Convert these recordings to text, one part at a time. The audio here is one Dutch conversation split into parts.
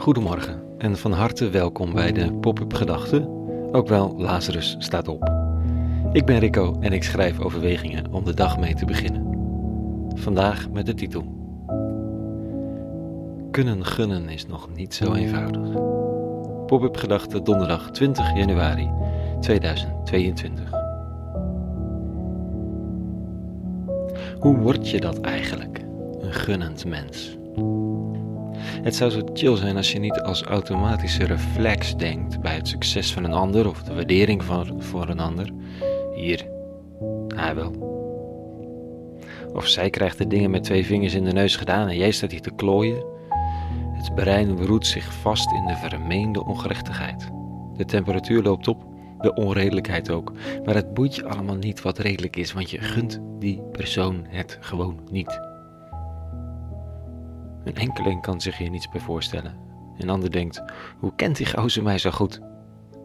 Goedemorgen en van harte welkom bij de Pop-up Gedachten, ook wel Lazarus staat op. Ik ben Rico en ik schrijf overwegingen om de dag mee te beginnen. Vandaag met de titel Kunnen gunnen is nog niet zo eenvoudig. Pop-up Gedachten donderdag 20 januari 2022. Hoe word je dat eigenlijk, een gunnend mens? Het zou zo chill zijn als je niet als automatische reflex denkt bij het succes van een ander of de waardering van, voor een ander. Hier, hij wel. Of zij krijgt de dingen met twee vingers in de neus gedaan en jij staat hier te klooien. Het brein roet zich vast in de vermeende ongerechtigheid. De temperatuur loopt op, de onredelijkheid ook. Maar het boeit je allemaal niet wat redelijk is, want je gunt die persoon het gewoon niet. Een enkeling kan zich hier niets bij voorstellen. Een ander denkt, hoe kent die gozer mij zo goed?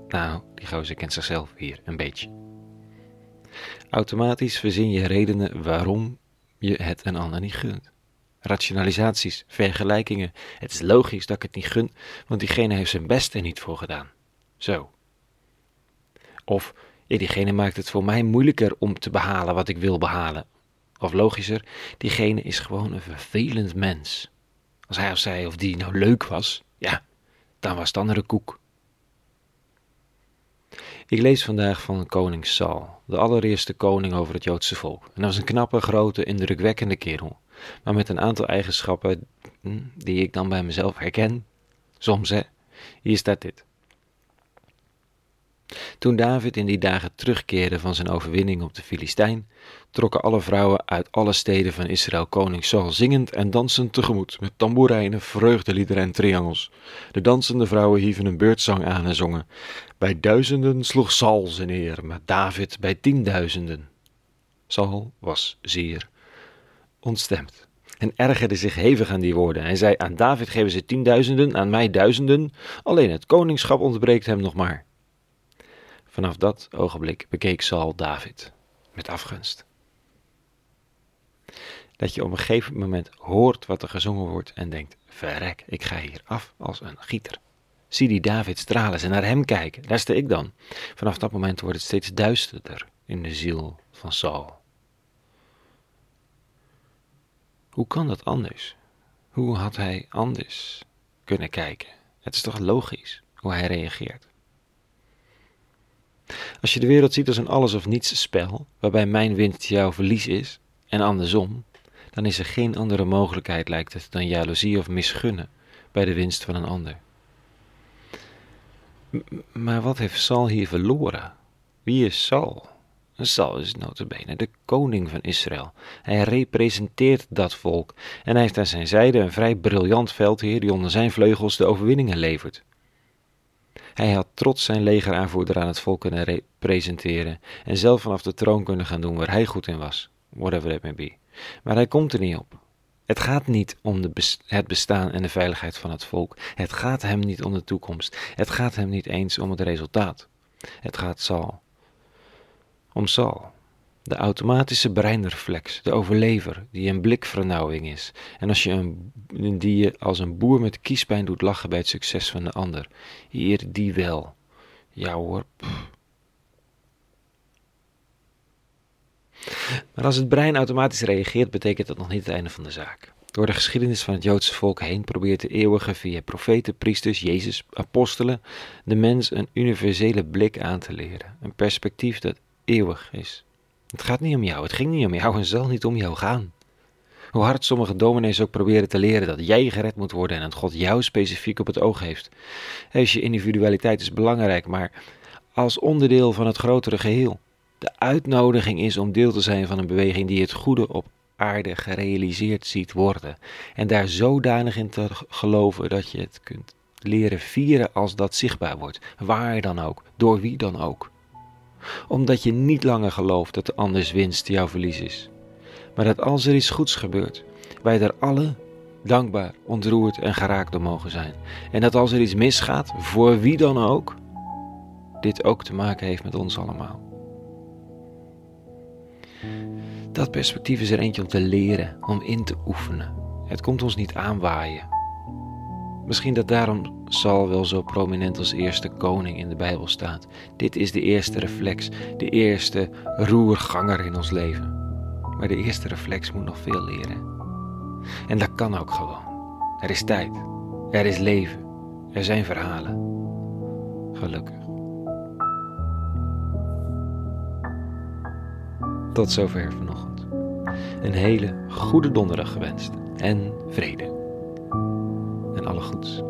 Nou, die gozer kent zichzelf hier een beetje. Automatisch verzin je redenen waarom je het een ander niet gunt. Rationalisaties, vergelijkingen. Het is logisch dat ik het niet gun, want diegene heeft zijn best er niet voor gedaan. Zo. Of, diegene maakt het voor mij moeilijker om te behalen wat ik wil behalen. Of logischer, diegene is gewoon een vervelend mens. Als hij of zij of die nou leuk was, ja, dan was het andere koek. Ik lees vandaag van koning Saul, de allereerste koning over het Joodse volk. En dat was een knappe, grote, indrukwekkende kerel. Maar met een aantal eigenschappen die ik dan bij mezelf herken. Soms hè, hier staat dit. Toen David in die dagen terugkeerde van zijn overwinning op de Filistijn, trokken alle vrouwen uit alle steden van Israël koning Saul zingend en dansend tegemoet, met tamboerijnen, vreugdeliederen en triangels. De dansende vrouwen hieven een beurtzang aan en zongen. Bij duizenden sloeg Saul zijn neer, maar David bij tienduizenden. Saul was zeer ontstemd en ergerde zich hevig aan die woorden. Hij zei, aan David geven ze tienduizenden, aan mij duizenden, alleen het koningschap ontbreekt hem nog maar. Vanaf dat ogenblik bekeek Saul David met afgunst. Dat je op een gegeven moment hoort wat er gezongen wordt en denkt: verrek, ik ga hier af als een gieter. Zie die David stralen en naar hem kijken, daar sta ik dan. Vanaf dat moment wordt het steeds duisterder in de ziel van Saul. Hoe kan dat anders? Hoe had hij anders kunnen kijken? Het is toch logisch hoe hij reageert. Als je de wereld ziet als een alles of niets spel, waarbij mijn winst jouw verlies is, en andersom, dan is er geen andere mogelijkheid, lijkt het, dan jaloezie of misgunnen bij de winst van een ander. maar wat heeft Saul hier verloren? Wie is Saul? Saul is notabene de koning van Israël. Hij representeert dat volk en hij heeft aan zijn zijde een vrij briljant veldheer die onder zijn vleugels de overwinningen levert. Hij had trots zijn legeraanvoerder aan het volk kunnen representeren en zelf vanaf de troon kunnen gaan doen waar hij goed in was, whatever that may be. Maar hij komt er niet op. Het gaat niet om de het bestaan en de veiligheid van het volk. Het gaat hem niet om de toekomst. Het gaat hem niet eens om het resultaat. Het gaat Saul. Om Saul. De automatische breinreflex, de overlever, die een blikvernauwing is. En als je een, die je als een boer met kiespijn doet lachen bij het succes van de ander. Hier, die wel. Ja hoor. Maar als het brein automatisch reageert, betekent dat nog niet het einde van de zaak. Door de geschiedenis van het Joodse volk heen probeert de eeuwige via profeten, priesters, Jezus, apostelen de mens een universele blik aan te leren. Een perspectief dat eeuwig is. Het gaat niet om jou, het ging niet om jou en zal niet om jou gaan. Hoe hard sommige dominees ook proberen te leren dat jij gered moet worden en dat God jou specifiek op het oog heeft. Heus, je individualiteit is belangrijk, maar als onderdeel van het grotere geheel. De uitnodiging is om deel te zijn van een beweging die het goede op aarde gerealiseerd ziet worden. En daar zodanig in te geloven dat je het kunt leren vieren als dat zichtbaar wordt. Waar dan ook, door wie dan ook omdat je niet langer gelooft dat de anders winst jouw verlies is. Maar dat als er iets goeds gebeurt, wij er alle dankbaar, ontroerd en geraakt door mogen zijn. En dat als er iets misgaat, voor wie dan ook, dit ook te maken heeft met ons allemaal. Dat perspectief is er eentje om te leren, om in te oefenen. Het komt ons niet aanwaaien. Misschien dat daarom Saul wel zo prominent als eerste koning in de Bijbel staat. Dit is de eerste reflex, de eerste roerganger in ons leven. Maar de eerste reflex moet nog veel leren. En dat kan ook gewoon. Er is tijd, er is leven, er zijn verhalen. Gelukkig. Tot zover vanochtend. Een hele goede donderdag gewenst en vrede. En alle goeds.